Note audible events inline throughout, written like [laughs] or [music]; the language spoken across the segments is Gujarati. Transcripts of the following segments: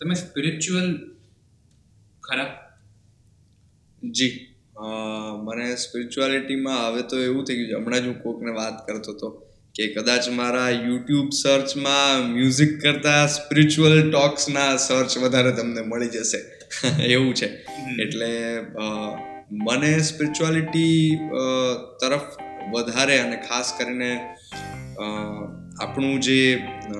તમે સ્પિરિચ્યુઅલ ખરા? જી. મને સ્પિરિચ્યુઆલિટીમાં હવે તો એવું થઈ ગયું છે. હમણાં જ હું કોકને વાત કરતો હતો કે કદાચ મારા યુટ્યુબ સર્ચમાં મ્યુઝિક કરતાં સ્પિરિચ્યુઅલ ટોક્સના સર્ચ વધારે તમને મળી જશે. [laughs] એવું છે. એટલે મને સ્પિરિચ્યુઆલિટી તરફ વધારે અને ખાસ કરીને આપણું જે અ,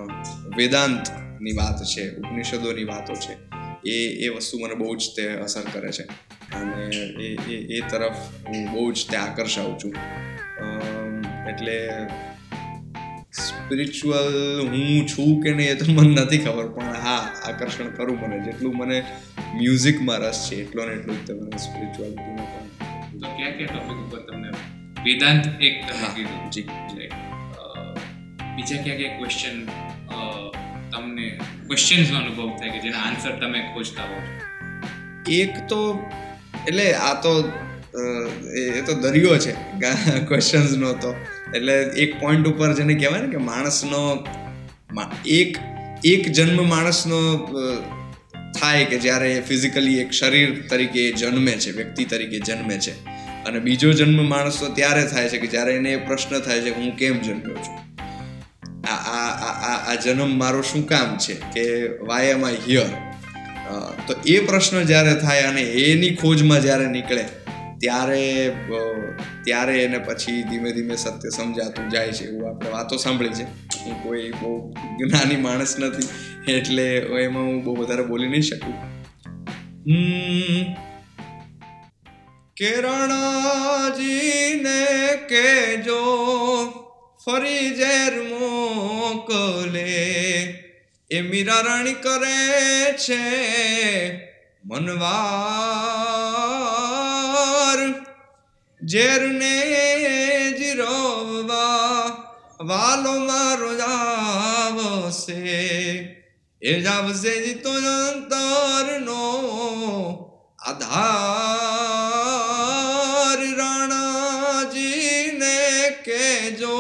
વેદાંતની વાત છે ઉપનિષદોની વાતો છે એ એ વસ્તુ મને બહુ જ તે અસર કરે છે. અને એ એ એ તરફ હું બહુ જ તે આકર્ષાઉં છું. એટલે સ્પિરિચ્યુઅલ હું છું કે નહીં એ તો મને નથી ખબર પણ હા આકર્ષણ કરું મને. જેટલું મને મ્યુઝિકમાં રસ છે એટલો ને એટલું જ તે મને સ્પિરિચ્યુઆલિટીમાં પણ તો કયા કયા ટોપિક ઉપર તમને વેદાંત એક તમે કીધું? જી. બીજા કયા કયા ક્વેશ્ચન તમને ક્વેશ્ચન્સનો અનુભવ થાય કે જેના આન્સર તમે ખોજતા હો. એક તો, એટલે આ તો એ એ તો દરિયો છે ક્વેશ્ચન્સનો તો. એટલે એક પોઈન્ટ ઉપર જેને કહેવાય ને કે માણસનો એક એક જન્મ માણસનો થાય કે જ્યારે ફિઝિકલી એક શરીર તરીકે જન્મે છે, વ્યક્તિ તરીકે જન્મે છે. અને બીજો જન્મ માણસનો ત્યારે થાય છે કે જ્યારે એને એ પ્રશ્ન થાય છે કે હું કેમ જન્મ્યો છું. આ આ આ, આ- જન્મ મારો શું કામ છે? કે વાય એમ આઈ હિયર તો એ પ્રશ્ન જ્યારે થાય અને એની ખોજમાં જ્યારે નીકળે, ત્યારે ત્યારે એને પછી ધીમે ધીમે સત્ય સમજાતું જાય છે એવું આપણે વાતો સાંભળી છે. હું કોઈ બહુ જ્ઞાની માણસ નથી, એટલે એમાં હું બહુ વધારે બોલી નહીં શકું. કેરણાજીને કેજો ફરી ઝેર મોકલે. એ મીરારણી કરે છે મનવાર. ઝેરને જીરોવા વાલો મારો જાવશે એ જાવશે જીતો અંતરનો આધાર. રાણાજીને કેજો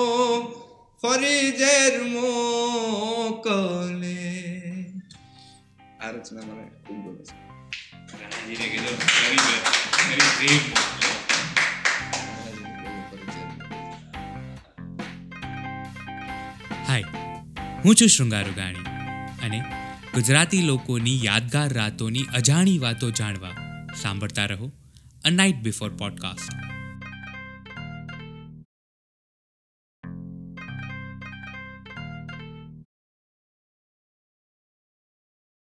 ફરી ઝેર મોકલે. આ રચના મને ખૂબ ગમે છે. હું છું શૃંગારુ ગાણી અને ગુજરાતી લોકોની યાદગાર રાતોની અજાણી વાતો જાણવા સાંભળતા રહો અ નાઇટ બિફોર પોડકાસ્ટ